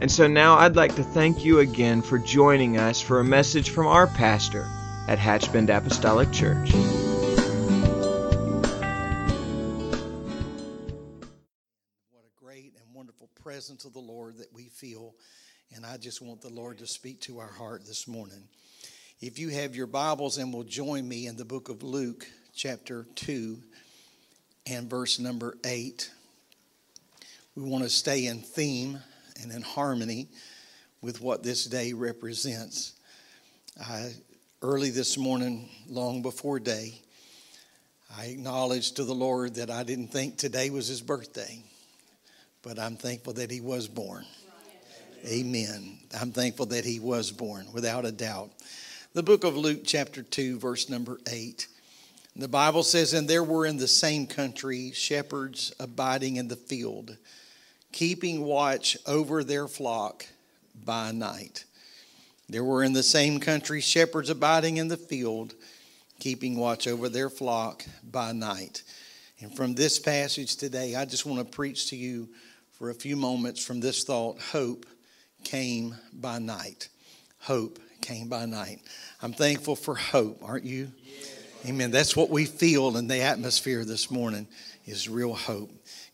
And so now I'd like to thank you again for joining us for a message from our pastor at Hatchbend Apostolic Church. What a great and wonderful presence of the Lord that we feel. And I just want the Lord to speak to our heart this morning. If you have your Bibles and will join me in the book of Luke, chapter 2, and verse number 8, we want to stay in theme and in harmony with what this day represents. I, early this morning, long before day, I acknowledged to the Lord that I didn't think today was his birthday, but I'm thankful that he was born. Amen. I'm thankful that he was born, without a doubt. The book of Luke, chapter 2, verse number 8. The Bible says, And there were in the same country shepherds abiding in the field, keeping watch over their flock by night. There were in the same country shepherds abiding in the field, keeping watch over their flock by night. And from this passage today, I just want to preach to you for a few moments from this thought hope came by night. Hope came by night. I'm thankful for hope, aren't you? Amen. That's what we feel in the atmosphere this morning is real hope.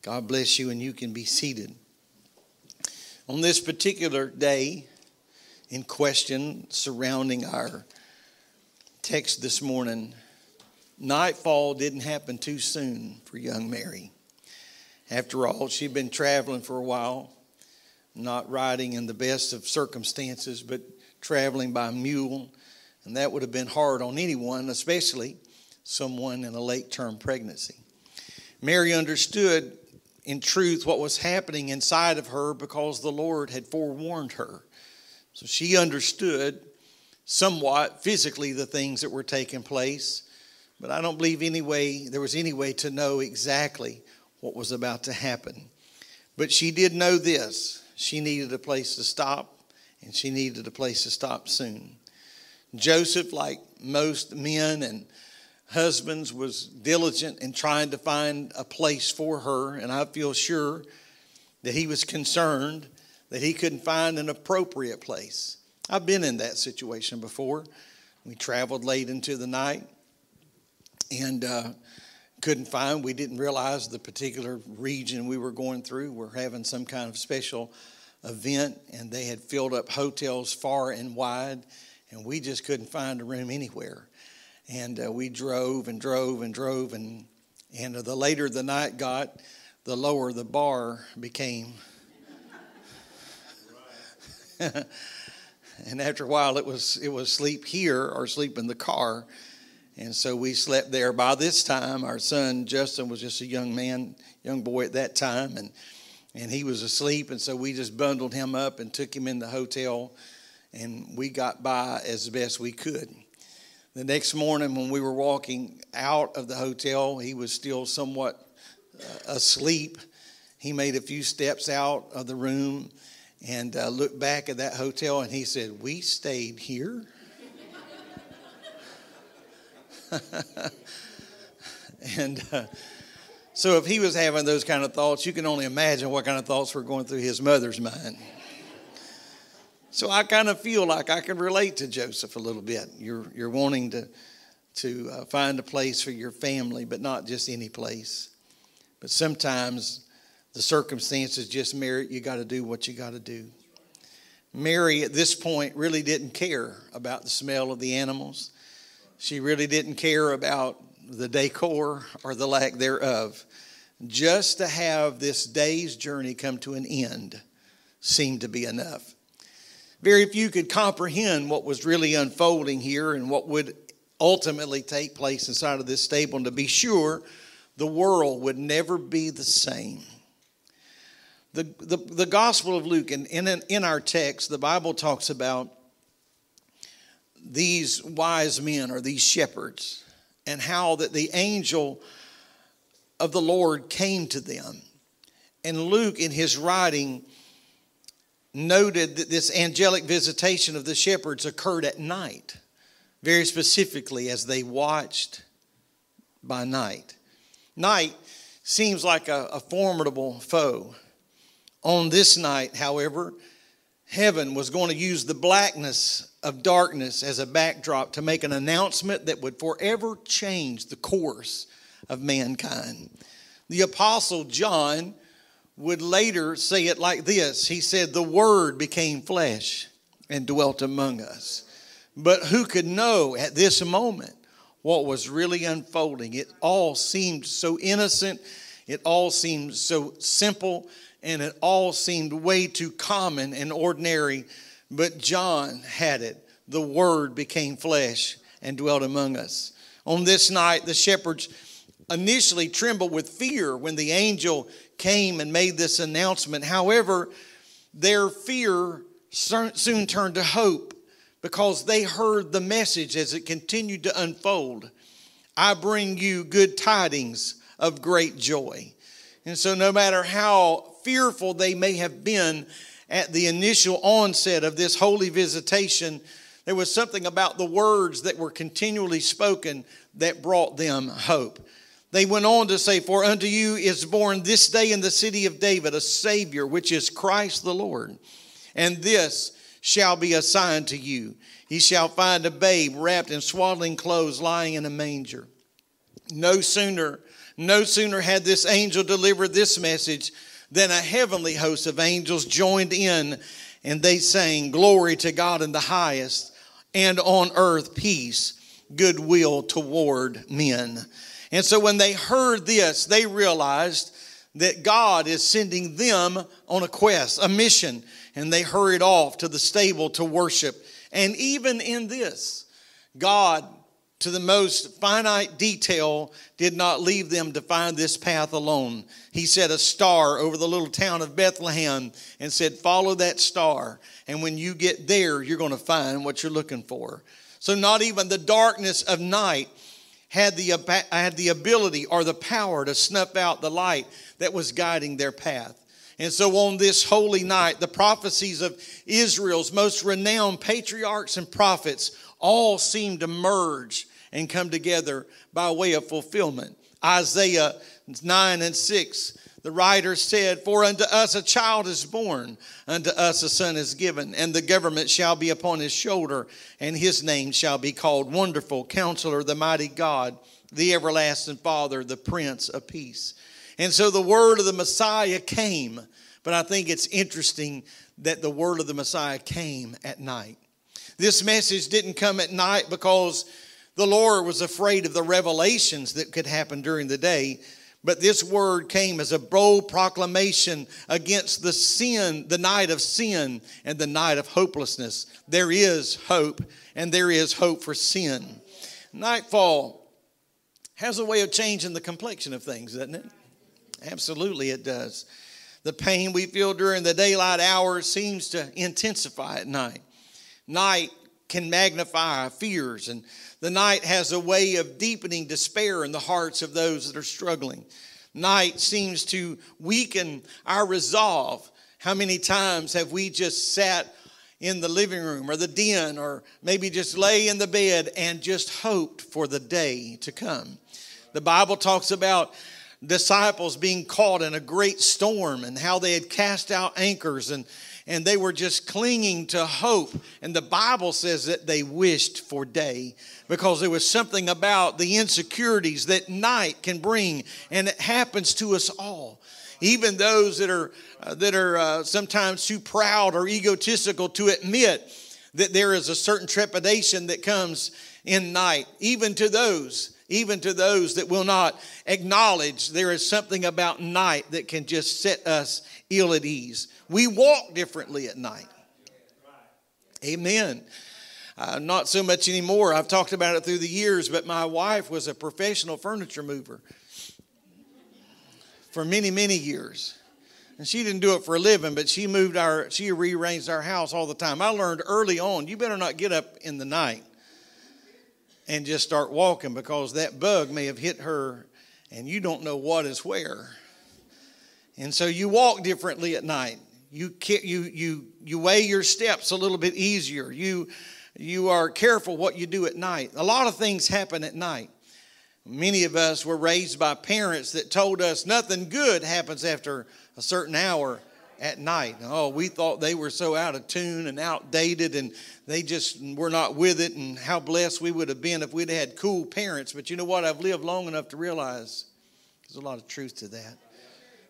God bless you, and you can be seated. On this particular day in question surrounding our text this morning, nightfall didn't happen too soon for young Mary. After all, she'd been traveling for a while, not riding in the best of circumstances, but traveling by mule. And that would have been hard on anyone, especially someone in a late term pregnancy. Mary understood in truth what was happening inside of her because the Lord had forewarned her. So she understood somewhat physically the things that were taking place, but I don't believe any way there was any way to know exactly what was about to happen. But she did know this. She needed a place to stop, and she needed a place to stop soon. Joseph, like most men and husbands, was diligent in trying to find a place for her, and I feel sure that he was concerned that he couldn't find an appropriate place. I've been in that situation before. We traveled late into the night and uh, couldn't find, we didn't realize the particular region we were going through. We're having some kind of special event, and they had filled up hotels far and wide, and we just couldn't find a room anywhere. And uh, we drove and drove and drove, and, and the later the night got, the lower the bar became. and after a while, it was it was sleep here or sleep in the car, and so we slept there. By this time, our son Justin was just a young man, young boy at that time, and and he was asleep, and so we just bundled him up and took him in the hotel, and we got by as best we could. The next morning, when we were walking out of the hotel, he was still somewhat uh, asleep. He made a few steps out of the room and uh, looked back at that hotel and he said, We stayed here. and uh, so, if he was having those kind of thoughts, you can only imagine what kind of thoughts were going through his mother's mind. So, I kind of feel like I can relate to Joseph a little bit. You're, you're wanting to, to uh, find a place for your family, but not just any place. But sometimes the circumstances just merit you got to do what you got to do. Mary, at this point, really didn't care about the smell of the animals. She really didn't care about the decor or the lack thereof. Just to have this day's journey come to an end seemed to be enough. Very few could comprehend what was really unfolding here and what would ultimately take place inside of this stable. And to be sure, the world would never be the same. The, the, the Gospel of Luke, and in, in our text, the Bible talks about these wise men or these shepherds and how that the angel of the Lord came to them. And Luke, in his writing, noted that this angelic visitation of the shepherds occurred at night, very specifically as they watched by night. Night seems like a, a formidable foe. On this night, however, heaven was going to use the blackness of darkness as a backdrop to make an announcement that would forever change the course of mankind. The Apostle John would later say it like this He said, The Word became flesh and dwelt among us. But who could know at this moment what was really unfolding? It all seemed so innocent, it all seemed so simple, and it all seemed way too common and ordinary. But John had it. The Word became flesh and dwelt among us. On this night, the shepherds initially trembled with fear when the angel came and made this announcement. However, their fear soon turned to hope because they heard the message as it continued to unfold. I bring you good tidings of great joy. And so, no matter how fearful they may have been at the initial onset of this holy visitation, there was something about the words that were continually spoken that brought them hope. They went on to say, For unto you is born this day in the city of David a Savior, which is Christ the Lord. And this shall be a sign to you. He shall find a babe wrapped in swaddling clothes lying in a manger. No sooner, no sooner had this angel delivered this message than a heavenly host of angels joined in and they sang, Glory to God in the highest, and on earth peace, goodwill toward men. And so when they heard this, they realized that God is sending them on a quest, a mission, and they hurried off to the stable to worship. And even in this, God, to the most finite detail, did not leave them to find this path alone. He set a star over the little town of Bethlehem and said, Follow that star. And when you get there, you're going to find what you're looking for. So, not even the darkness of night had the, had the ability or the power to snuff out the light that was guiding their path. And so on this holy night, the prophecies of Israel's most renowned patriarchs and prophets all seemed to merge and come together by way of fulfillment. Isaiah 9 and 6 the writer said, For unto us a child is born, unto us a son is given, and the government shall be upon his shoulder, and his name shall be called Wonderful, Counselor, the Mighty God, the Everlasting Father, the Prince of Peace. And so the word of the Messiah came, but I think it's interesting that the word of the Messiah came at night. This message didn't come at night because the Lord was afraid of the revelations that could happen during the day. But this word came as a bold proclamation against the sin, the night of sin and the night of hopelessness. There is hope, and there is hope for sin. Nightfall has a way of changing the complexion of things, doesn't it? Absolutely, it does. The pain we feel during the daylight hours seems to intensify at night. Night can magnify our fears and the night has a way of deepening despair in the hearts of those that are struggling. Night seems to weaken our resolve. How many times have we just sat in the living room or the den or maybe just lay in the bed and just hoped for the day to come? The Bible talks about disciples being caught in a great storm and how they had cast out anchors and and they were just clinging to hope. And the Bible says that they wished for day because there was something about the insecurities that night can bring, and it happens to us all. Even those that are, uh, that are uh, sometimes too proud or egotistical to admit that there is a certain trepidation that comes in night, even to those even to those that will not acknowledge there is something about night that can just set us ill at ease. We walk differently at night. Amen. Uh, not so much anymore. I've talked about it through the years, but my wife was a professional furniture mover for many, many years. And she didn't do it for a living, but she moved our, she rearranged our house all the time. I learned early on, you better not get up in the night and just start walking because that bug may have hit her and you don't know what is where. And so you walk differently at night. You, you, you, you weigh your steps a little bit easier. You, you are careful what you do at night. A lot of things happen at night. Many of us were raised by parents that told us nothing good happens after a certain hour at night. Oh, we thought they were so out of tune and outdated and they just were not with it, and how blessed we would have been if we'd had cool parents. But you know what? I've lived long enough to realize there's a lot of truth to that.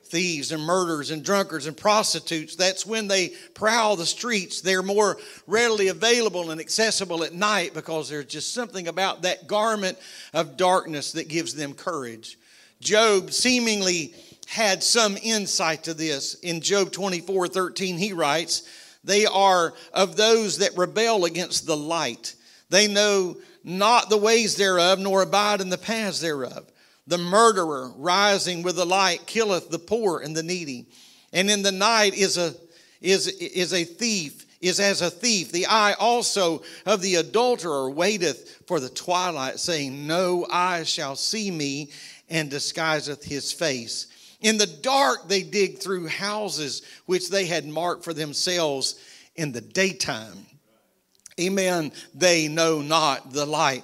Thieves and murderers and drunkards and prostitutes, that's when they prowl the streets. They're more readily available and accessible at night because there's just something about that garment of darkness that gives them courage. Job seemingly had some insight to this. In Job 24 13, he writes, They are of those that rebel against the light. They know not the ways thereof, nor abide in the paths thereof. The murderer rising with the light killeth the poor and the needy. And in the night is a, is, is a thief, is as a thief. The eye also of the adulterer waiteth for the twilight, saying, No eye shall see me, and disguiseth his face. In the dark, they dig through houses which they had marked for themselves in the daytime. Amen. They know not the light.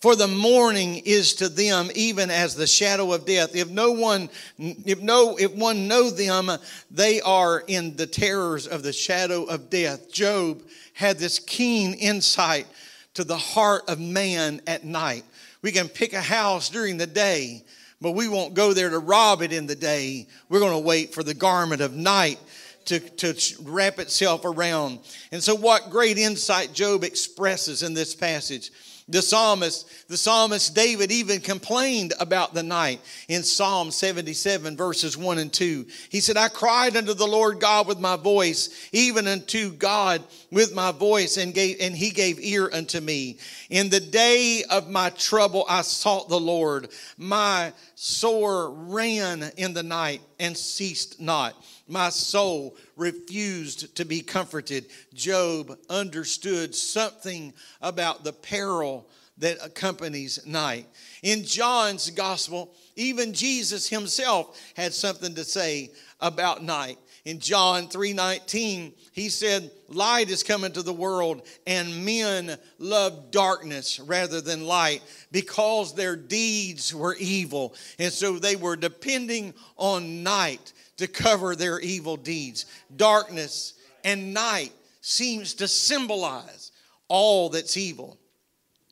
For the morning is to them even as the shadow of death. If no one, if no, if one know them, they are in the terrors of the shadow of death. Job had this keen insight to the heart of man at night. We can pick a house during the day, but we won't go there to rob it in the day. We're going to wait for the garment of night to, to wrap itself around. And so, what great insight Job expresses in this passage. The psalmist, the psalmist David even complained about the night in Psalm 77, verses 1 and 2. He said, I cried unto the Lord God with my voice, even unto God with my voice, and gave and he gave ear unto me. In the day of my trouble I sought the Lord. My sore ran in the night and ceased not. My soul refused to be comforted. Job understood something about the peril that accompanies night. In John's gospel, even Jesus himself had something to say about night. In John 3:19, he said, "Light is coming to the world, and men love darkness rather than light because their deeds were evil." And so they were depending on night to cover their evil deeds. Darkness and night seems to symbolize all that's evil.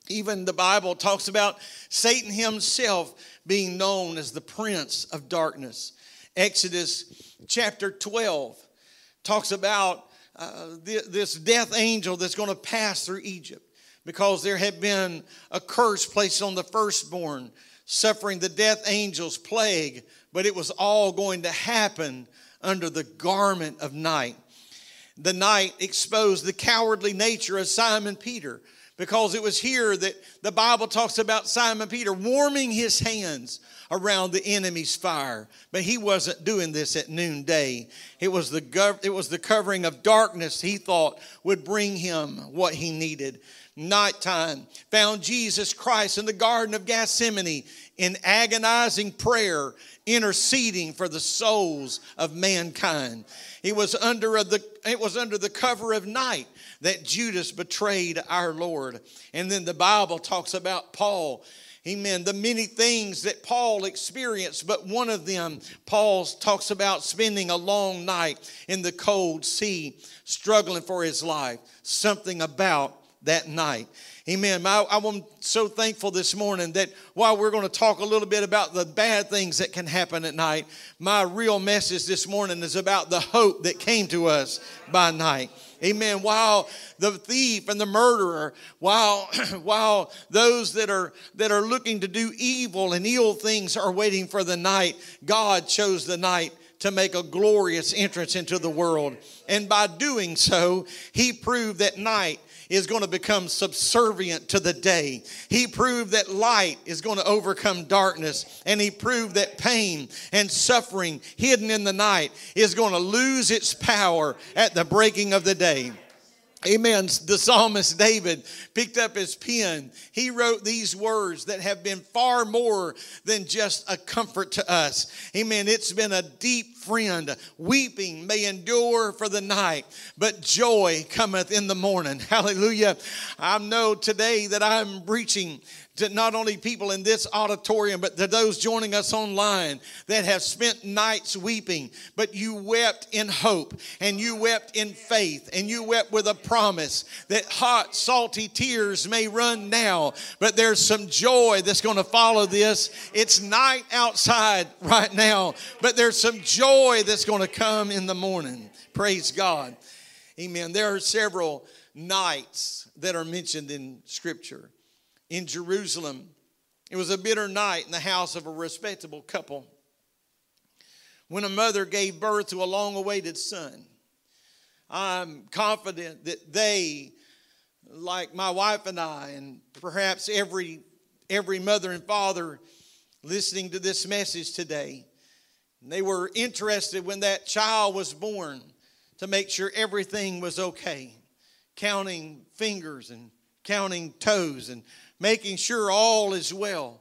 Even the Bible talks about Satan himself being known as the prince of darkness. Exodus chapter 12 talks about uh, this death angel that's going to pass through Egypt because there had been a curse placed on the firstborn, suffering the death angel's plague but it was all going to happen under the garment of night. The night exposed the cowardly nature of Simon Peter because it was here that the Bible talks about Simon Peter warming his hands around the enemy's fire. But he wasn't doing this at noonday. It was the, gov- it was the covering of darkness he thought would bring him what he needed. Nighttime found Jesus Christ in the Garden of Gethsemane in agonizing prayer interceding for the souls of mankind. It was under the it was under the cover of night that Judas betrayed our Lord. And then the Bible talks about Paul Amen. The many things that Paul experienced, but one of them, Paul talks about spending a long night in the cold sea, struggling for his life. Something about that night. Amen. I, I'm so thankful this morning that while we're going to talk a little bit about the bad things that can happen at night, my real message this morning is about the hope that came to us by night. Amen. While the thief and the murderer, while while those that are that are looking to do evil and ill things are waiting for the night, God chose the night to make a glorious entrance into the world. And by doing so, he proved that night is going to become subservient to the day. He proved that light is going to overcome darkness. And he proved that pain and suffering hidden in the night is going to lose its power at the breaking of the day. Amen. The psalmist David picked up his pen. He wrote these words that have been far more than just a comfort to us. Amen. It's been a deep friend. Weeping may endure for the night, but joy cometh in the morning. Hallelujah. I know today that I'm preaching to not only people in this auditorium, but to those joining us online that have spent nights weeping, but you wept in hope and you wept in faith and you wept with a promise that hot, salty tears may run now, but there's some joy that's going to follow this. It's night outside right now, but there's some joy that's going to come in the morning. Praise God. Amen. There are several nights that are mentioned in Scripture in Jerusalem. It was a bitter night in the house of a respectable couple when a mother gave birth to a long awaited son. I'm confident that they, like my wife and I, and perhaps every, every mother and father listening to this message today, they were interested when that child was born to make sure everything was okay, counting fingers and counting toes and making sure all is well.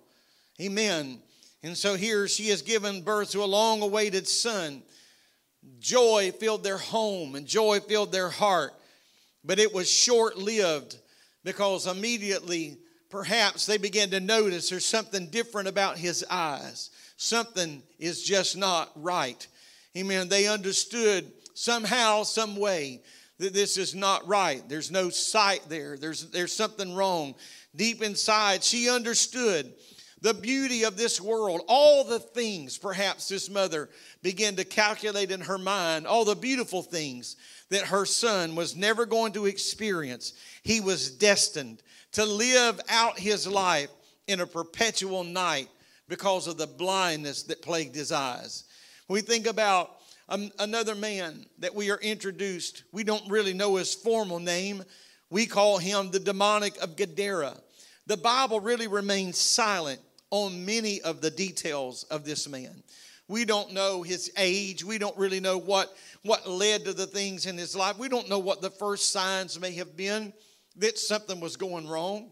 Amen. And so here she has given birth to a long awaited son. Joy filled their home and joy filled their heart. But it was short lived because immediately, perhaps, they began to notice there's something different about his eyes. Something is just not right. Amen. They understood somehow, some way, that this is not right. There's no sight there. There's, there's something wrong deep inside, she understood the beauty of this world, all the things perhaps this mother began to calculate in her mind, all the beautiful things that her son was never going to experience. He was destined to live out his life in a perpetual night because of the blindness that plagued his eyes. we think about um, another man that we are introduced, we don't really know his formal name. We call him the demoniac of Gadara. The Bible really remains silent on many of the details of this man. We don't know his age. We don't really know what, what led to the things in his life. We don't know what the first signs may have been that something was going wrong.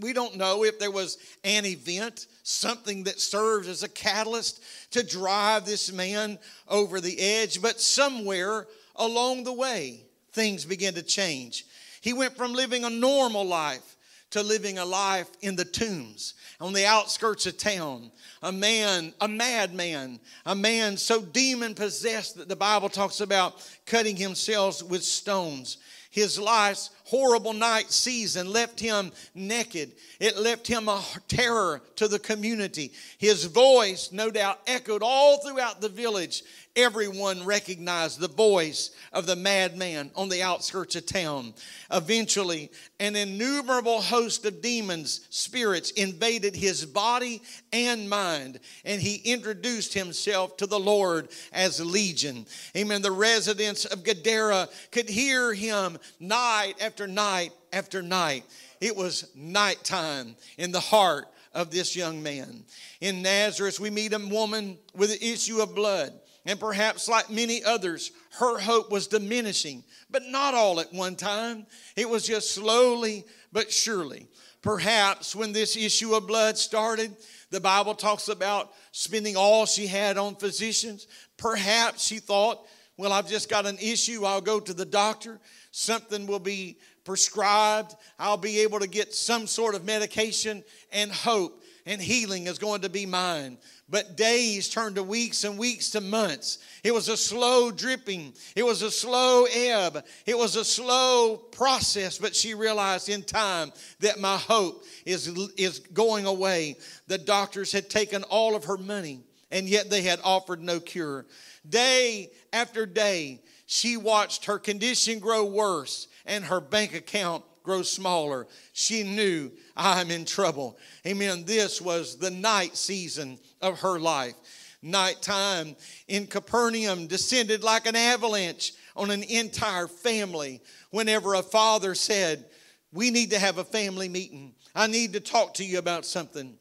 We don't know if there was an event, something that serves as a catalyst to drive this man over the edge, but somewhere along the way, things began to change. He went from living a normal life to living a life in the tombs on the outskirts of town. A man, a madman, a man so demon possessed that the Bible talks about cutting himself with stones. His life's horrible night season left him naked. It left him a terror to the community. His voice, no doubt, echoed all throughout the village everyone recognized the voice of the madman on the outskirts of town. Eventually, an innumerable host of demons, spirits, invaded his body and mind, and he introduced himself to the Lord as Legion. Amen. The residents of Gadara could hear him night after night after night after night. It was nighttime in the heart of this young man. In Nazareth, we meet a woman with an issue of blood. And perhaps, like many others, her hope was diminishing, but not all at one time. It was just slowly but surely. Perhaps when this issue of blood started, the Bible talks about spending all she had on physicians. Perhaps she thought, well, I've just got an issue. I'll go to the doctor. Something will be prescribed. I'll be able to get some sort of medication and hope and healing is going to be mine. But days turned to weeks and weeks to months. It was a slow dripping, it was a slow ebb, it was a slow process. But she realized in time that my hope is, is going away. The doctors had taken all of her money, and yet they had offered no cure. Day after day, she watched her condition grow worse and her bank account grow smaller. She knew I'm in trouble. Amen. This was the night season of her life. Nighttime in Capernaum descended like an avalanche on an entire family whenever a father said, We need to have a family meeting. I need to talk to you about something.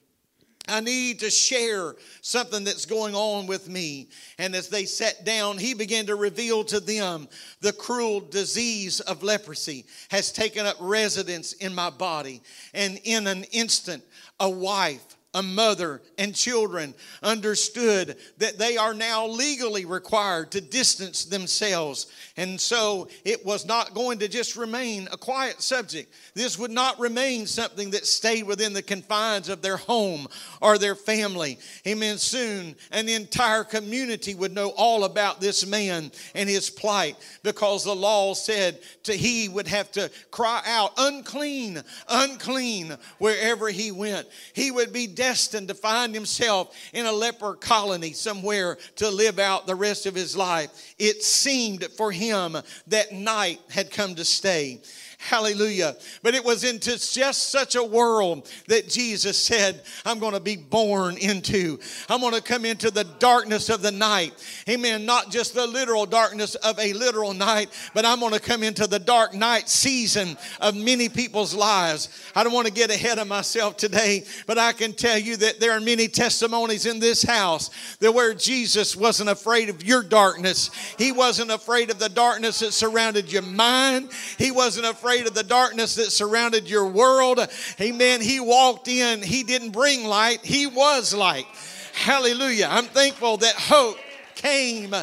I need to share something that's going on with me. And as they sat down, he began to reveal to them the cruel disease of leprosy has taken up residence in my body. And in an instant, a wife a mother and children understood that they are now legally required to distance themselves. And so it was not going to just remain a quiet subject. This would not remain something that stayed within the confines of their home or their family. Amen. Soon an entire community would know all about this man and his plight because the law said to he would have to cry out, unclean, unclean, wherever he went. He would be destined to find himself in a leper colony somewhere to live out the rest of his life. It seemed for him that night had come to stay. Hallelujah. But it was into just such a world that Jesus said, I'm going to be born into. I'm going to come into the darkness of the night. Amen. Not just the literal darkness of a literal night, but I'm going to come into the dark night season of many people's lives. I don't want to get ahead of myself today, but I can tell you that there are many testimonies in this house that where Jesus wasn't afraid of your darkness. He wasn't afraid of the darkness that surrounded your mind. He wasn't afraid afraid of the darkness that surrounded your world. Amen. He walked in, He didn't bring light, He was light. Hallelujah. I'm thankful that hope came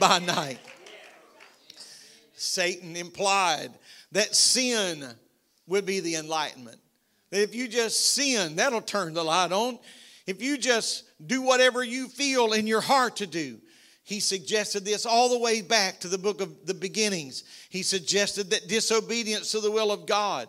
by night. Satan implied that sin would be the enlightenment. That if you just sin, that'll turn the light on. If you just do whatever you feel in your heart to do, he suggested this all the way back to the book of the beginnings. He suggested that disobedience to the will of God.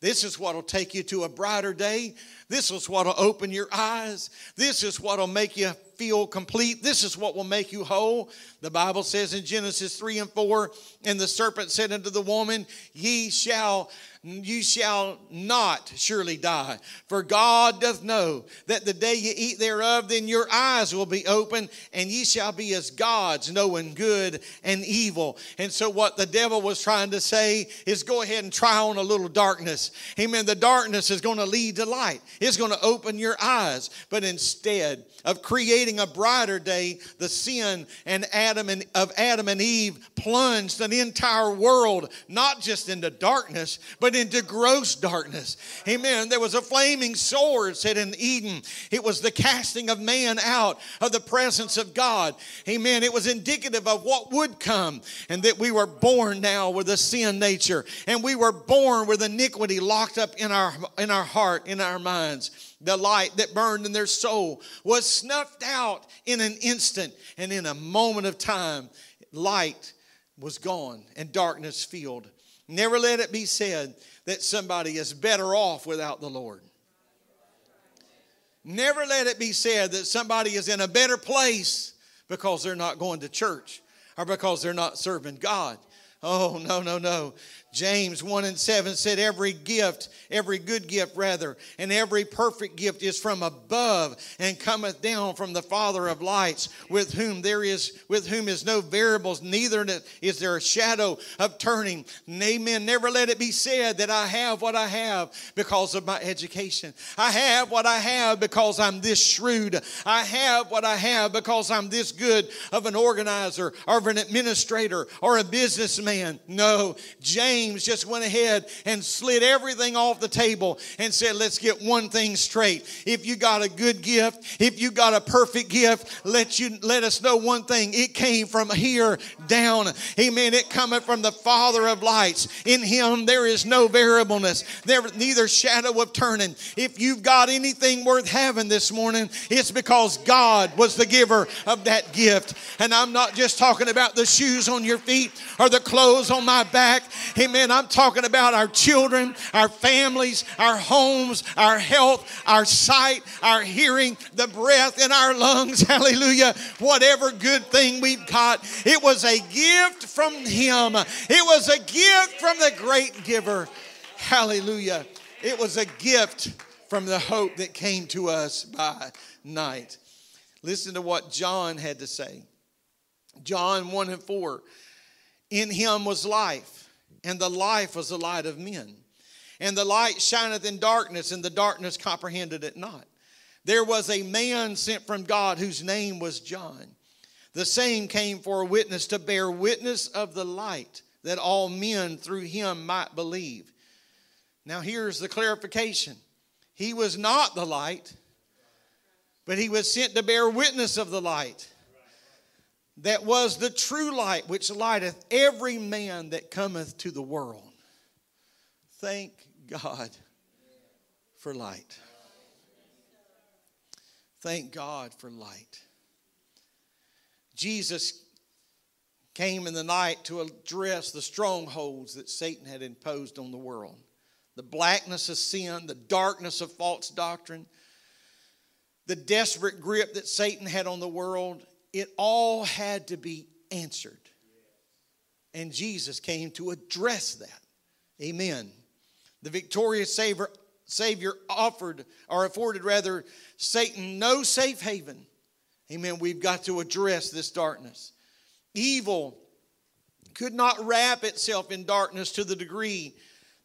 This is what will take you to a brighter day. This is what will open your eyes. This is what will make you feel complete. This is what will make you whole. The Bible says in Genesis 3 and 4 And the serpent said unto the woman, Ye shall you shall not surely die. For God doth know that the day you eat thereof, then your eyes will be open, and ye shall be as gods, knowing good and evil. And so, what the devil was trying to say is go ahead and try on a little darkness. Amen. The darkness is going to lead to light, it's going to open your eyes. But instead of creating a brighter day, the sin and Adam and, of Adam and Eve plunged an entire world not just into darkness, but into gross darkness. Amen. There was a flaming sword said in Eden. It was the casting of man out of the presence of God. Amen. It was indicative of what would come and that we were born now with a sin nature and we were born with iniquity locked up in our in our heart, in our minds the light that burned in their soul was snuffed out in an instant and in a moment of time light was gone and darkness filled Never let it be said that somebody is better off without the Lord. Never let it be said that somebody is in a better place because they're not going to church or because they're not serving God. Oh, no, no, no. James 1 and 7 said, Every gift, every good gift rather, and every perfect gift is from above and cometh down from the Father of lights, with whom there is with whom is no variables, neither is there a shadow of turning. Amen. Never let it be said that I have what I have because of my education. I have what I have because I'm this shrewd. I have what I have because I'm this good of an organizer or of an administrator or a businessman. No, James Just went ahead and slid everything off the table and said, Let's get one thing straight. If you got a good gift, if you got a perfect gift, let you let us know one thing. It came from here down. Amen. It cometh from the Father of lights. In him there is no variableness, there neither shadow of turning. If you've got anything worth having this morning, it's because God was the giver of that gift. And I'm not just talking about the shoes on your feet or the clothes on my back. Amen I'm talking about our children, our families, our homes, our health, our sight, our hearing, the breath in our lungs. Hallelujah. Whatever good thing we've got, it was a gift from Him. It was a gift from the great giver. Hallelujah. It was a gift from the hope that came to us by night. Listen to what John had to say. John 1 and 4 In him was life, and the life was the light of men. And the light shineth in darkness, and the darkness comprehended it not. There was a man sent from God whose name was John. The same came for a witness to bear witness of the light, that all men through him might believe. Now, here's the clarification He was not the light, but he was sent to bear witness of the light. That was the true light which lighteth every man that cometh to the world. Thank God for light. Thank God for light. Jesus came in the night to address the strongholds that Satan had imposed on the world the blackness of sin, the darkness of false doctrine, the desperate grip that Satan had on the world. It all had to be answered. And Jesus came to address that. Amen. The victorious Savior, Savior offered, or afforded rather, Satan no safe haven Amen. We've got to address this darkness. Evil could not wrap itself in darkness to the degree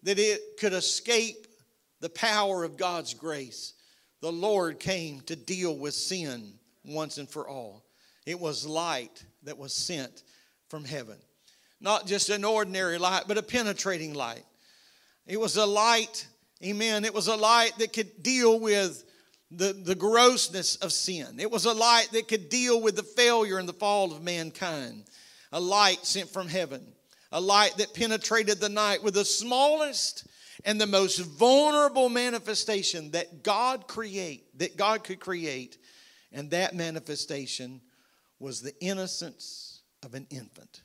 that it could escape the power of God's grace. The Lord came to deal with sin once and for all. It was light that was sent from heaven. Not just an ordinary light, but a penetrating light. It was a light, amen. It was a light that could deal with the, the grossness of sin. It was a light that could deal with the failure and the fall of mankind. A light sent from heaven. A light that penetrated the night with the smallest and the most vulnerable manifestation that God create, that God could create. And that manifestation was the innocence of an infant,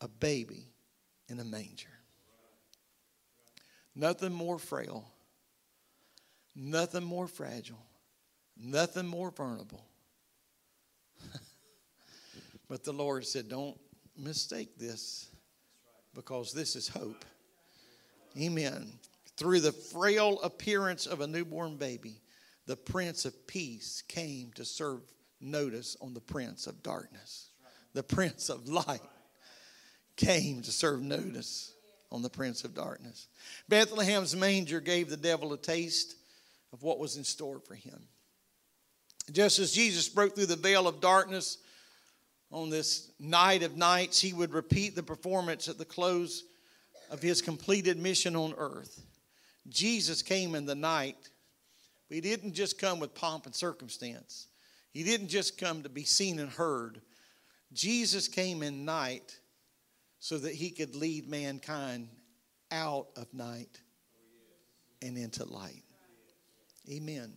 a baby in a manger. Nothing more frail Nothing more fragile, nothing more vulnerable. but the Lord said, Don't mistake this because this is hope. Amen. Through the frail appearance of a newborn baby, the Prince of Peace came to serve notice on the Prince of Darkness. The Prince of Light came to serve notice on the Prince of Darkness. Bethlehem's manger gave the devil a taste of what was in store for him. Just as Jesus broke through the veil of darkness on this night of nights, he would repeat the performance at the close of his completed mission on earth. Jesus came in the night, but he didn't just come with pomp and circumstance. He didn't just come to be seen and heard. Jesus came in night so that he could lead mankind out of night and into light. Amen.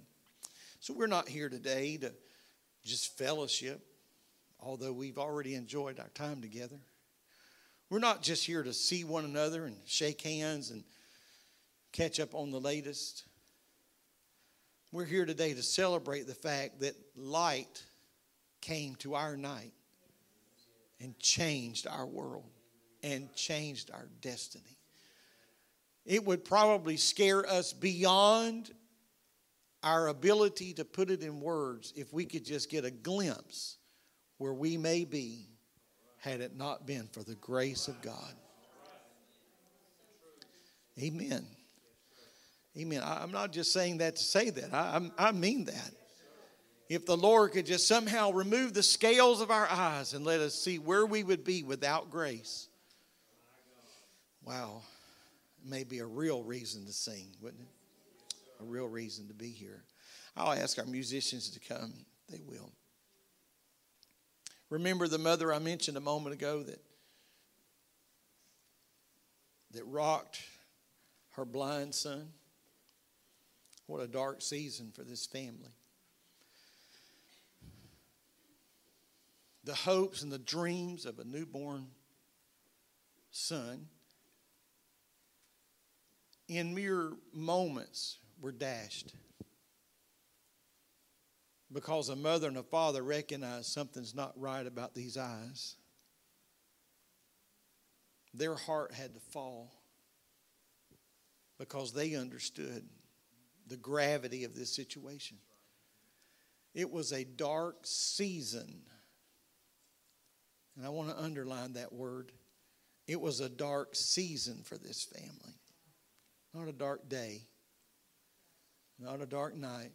So we're not here today to just fellowship, although we've already enjoyed our time together. We're not just here to see one another and shake hands and catch up on the latest. We're here today to celebrate the fact that light came to our night and changed our world and changed our destiny. It would probably scare us beyond our ability to put it in words if we could just get a glimpse where we may be had it not been for the grace of God. Amen. Amen. I'm not just saying that to say that, I, I mean that. If the Lord could just somehow remove the scales of our eyes and let us see where we would be without grace, wow, it may be a real reason to sing, wouldn't it? a real reason to be here. I'll ask our musicians to come. They will. Remember the mother I mentioned a moment ago that that rocked her blind son? What a dark season for this family. The hopes and the dreams of a newborn son in mere moments were dashed because a mother and a father recognized something's not right about these eyes. Their heart had to fall because they understood the gravity of this situation. It was a dark season. And I want to underline that word. it was a dark season for this family. Not a dark day, not a dark night.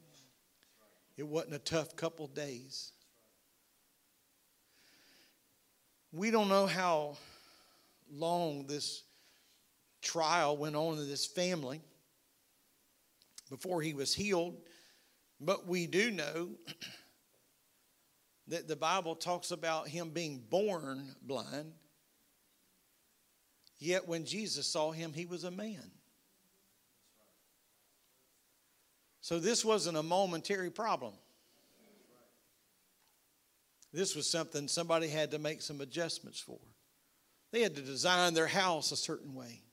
It wasn't a tough couple days. We don't know how long this trial went on in this family before he was healed, but we do know that the Bible talks about him being born blind. Yet when Jesus saw him, he was a man. So this wasn't a momentary problem. This was something somebody had to make some adjustments for. They had to design their house a certain way.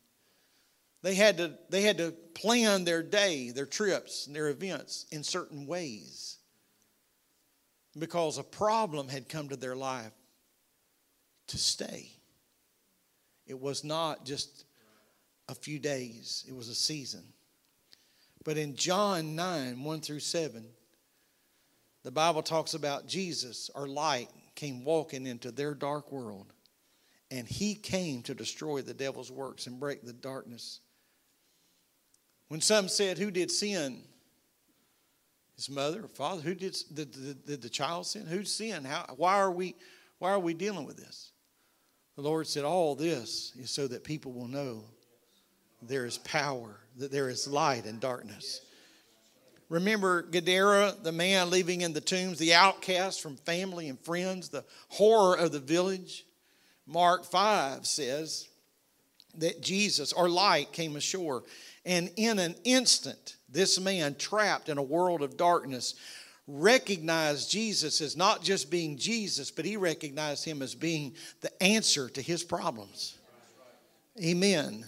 They had to, they had to plan their day, their trips, and their events in certain ways because a problem had come to their life to stay. It was not just a few days, it was a season. But in John 9 1 through 7, the Bible talks about Jesus, our light, came walking into their dark world. And he came to destroy the devil's works and break the darkness. When some said, Who did sin? His mother or father? Who did, did, did, did the child sin? Who sinned? How, why, are we, why are we dealing with this? The Lord said, All this is so that people will know there is power, that there is light in darkness. Remember Gadara, the man living in the tombs, the outcast from family and friends, the horror of the village? Mark 5 says that Jesus, or light, came ashore. And in an instant, this man, trapped in a world of darkness, recognized Jesus as not just being Jesus, but he recognized him as being the answer to his problems. Amen.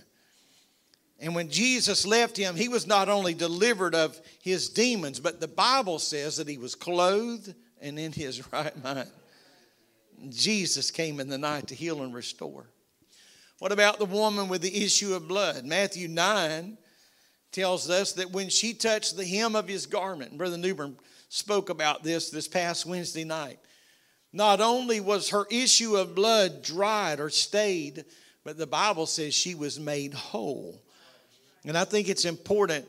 And when Jesus left him, he was not only delivered of his demons, but the Bible says that he was clothed and in his right mind. Jesus came in the night to heal and restore. What about the woman with the issue of blood? Matthew 9 tells us that when she touched the hem of his garment, Brother Newbern spoke about this this past Wednesday night, not only was her issue of blood dried or stayed, but the Bible says she was made whole. And I think it's important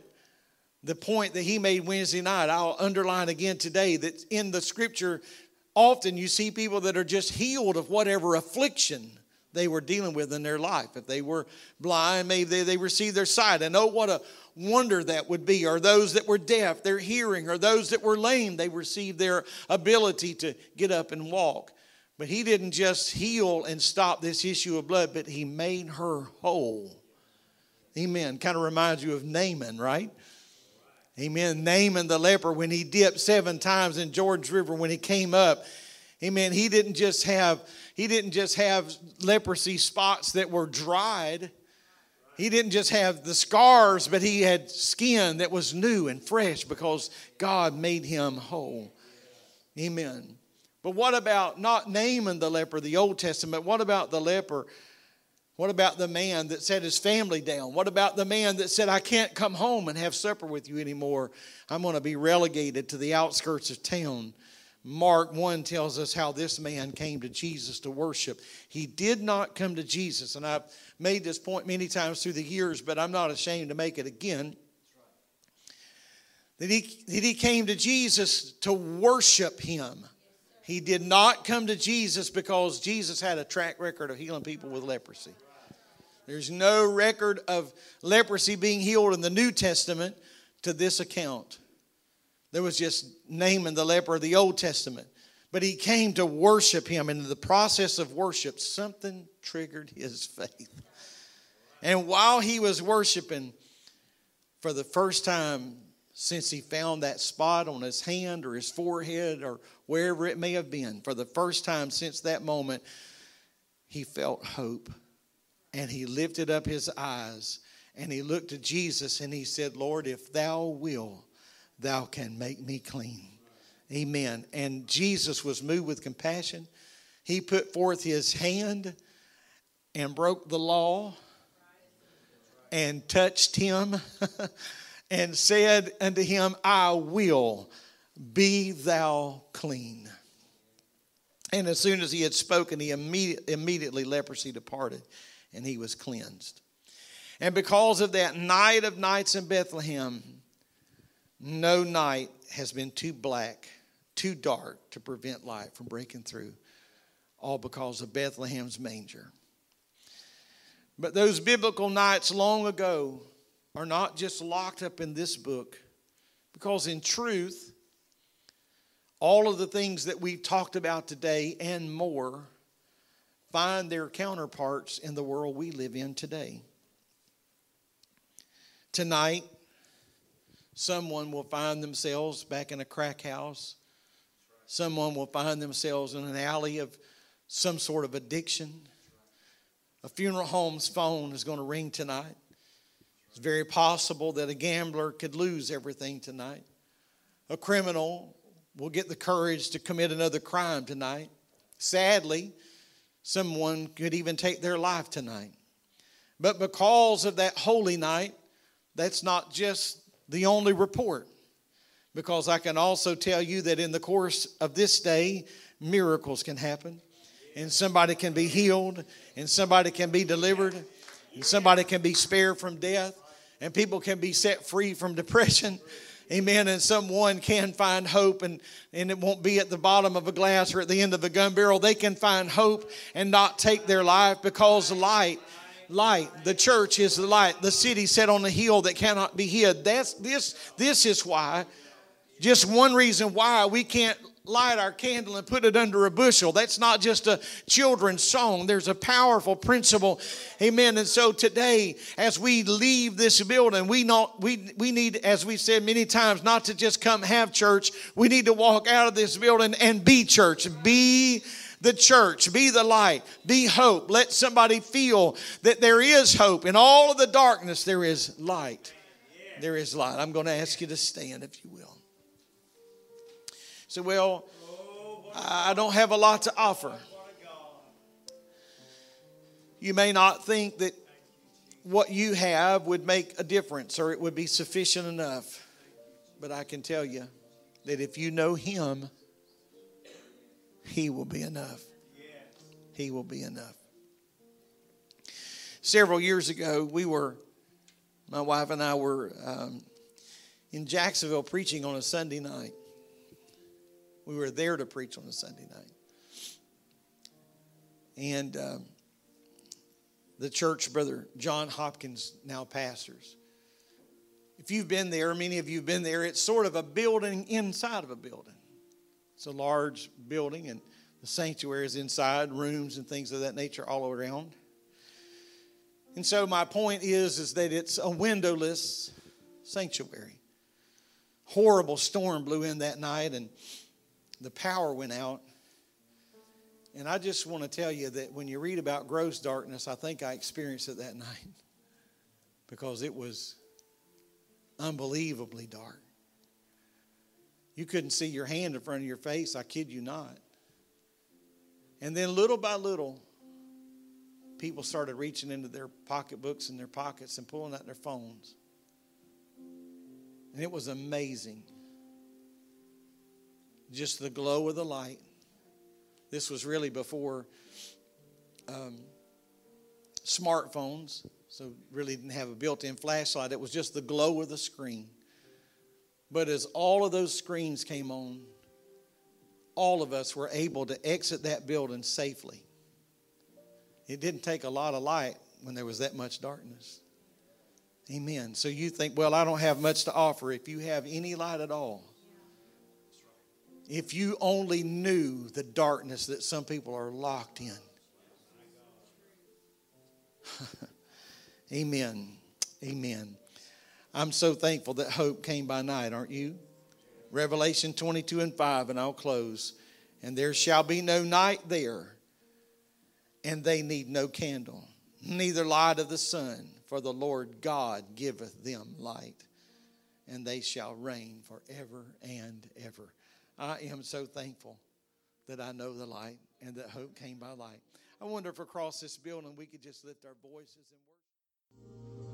the point that he made Wednesday night, I'll underline again today that in the scripture, often you see people that are just healed of whatever affliction they were dealing with in their life. If they were blind, maybe they, they received their sight. And oh, what a wonder that would be. Or those that were deaf, their hearing. Or those that were lame, they received their ability to get up and walk. But he didn't just heal and stop this issue of blood, but he made her whole. Amen. Kind of reminds you of Naaman, right? Amen. Naaman the leper, when he dipped seven times in Jordan's River, when he came up, amen, he didn't just have he didn't just have leprosy spots that were dried. He didn't just have the scars, but he had skin that was new and fresh because God made him whole. Amen. But what about not Naaman the leper, the Old Testament? What about the leper what about the man that set his family down? What about the man that said, I can't come home and have supper with you anymore? I'm going to be relegated to the outskirts of town. Mark 1 tells us how this man came to Jesus to worship. He did not come to Jesus, and I've made this point many times through the years, but I'm not ashamed to make it again. That he, that he came to Jesus to worship him. He did not come to Jesus because Jesus had a track record of healing people with leprosy. There's no record of leprosy being healed in the New Testament to this account. There was just Naaman the leper of the Old Testament. But he came to worship him. And in the process of worship, something triggered his faith. And while he was worshiping, for the first time since he found that spot on his hand or his forehead or wherever it may have been, for the first time since that moment, he felt hope. And he lifted up his eyes and he looked to Jesus and he said, Lord, if thou will, thou can make me clean. Amen. And Jesus was moved with compassion. He put forth his hand and broke the law and touched him and said unto him, I will be thou clean. And as soon as he had spoken, he immediately leprosy departed and he was cleansed. And because of that night of nights in Bethlehem, no night has been too black, too dark to prevent light from breaking through, all because of Bethlehem's manger. But those biblical nights long ago are not just locked up in this book, because in truth, all of the things that we've talked about today and more find their counterparts in the world we live in today. Tonight, someone will find themselves back in a crack house. Someone will find themselves in an alley of some sort of addiction. A funeral home's phone is going to ring tonight. It's very possible that a gambler could lose everything tonight. A criminal will get the courage to commit another crime tonight. Sadly, someone could even take their life tonight. But because of that holy night, that's not just the only report. Because I can also tell you that in the course of this day, miracles can happen, and somebody can be healed, and somebody can be delivered, and somebody can be spared from death, and people can be set free from depression. Amen. And someone can find hope, and, and it won't be at the bottom of a glass or at the end of a gun barrel. They can find hope and not take their life because light light. The church is the light. The city set on a hill that cannot be hid. That's this this is why just one reason why we can't light our candle and put it under a bushel. That's not just a children's song. There's a powerful principle. Amen. And so today, as we leave this building, we not we we need, as we've said many times, not to just come have church. We need to walk out of this building and be church. Be the church, be the light, be hope. Let somebody feel that there is hope. In all of the darkness, there is light. There is light. I'm going to ask you to stand, if you will. So, well, I don't have a lot to offer. You may not think that what you have would make a difference or it would be sufficient enough. But I can tell you that if you know Him, he will be enough. He will be enough. Several years ago, we were, my wife and I were um, in Jacksonville preaching on a Sunday night. We were there to preach on a Sunday night. And um, the church, Brother John Hopkins, now pastors. If you've been there, many of you have been there, it's sort of a building inside of a building. It's a large building, and the sanctuary is inside, rooms and things of that nature all around. And so my point is, is that it's a windowless sanctuary. Horrible storm blew in that night, and the power went out. And I just want to tell you that when you read about gross darkness, I think I experienced it that night because it was unbelievably dark. You couldn't see your hand in front of your face, I kid you not. And then little by little, people started reaching into their pocketbooks and their pockets and pulling out their phones. And it was amazing. Just the glow of the light. This was really before um, smartphones, so really didn't have a built in flashlight. It was just the glow of the screen. But as all of those screens came on, all of us were able to exit that building safely. It didn't take a lot of light when there was that much darkness. Amen. So you think, well, I don't have much to offer. If you have any light at all, if you only knew the darkness that some people are locked in. Amen. Amen. I'm so thankful that hope came by night, aren't you? Revelation 22 and 5, and I'll close. And there shall be no night there, and they need no candle, neither light of the sun, for the Lord God giveth them light, and they shall reign forever and ever. I am so thankful that I know the light and that hope came by light. I wonder if across this building we could just lift our voices and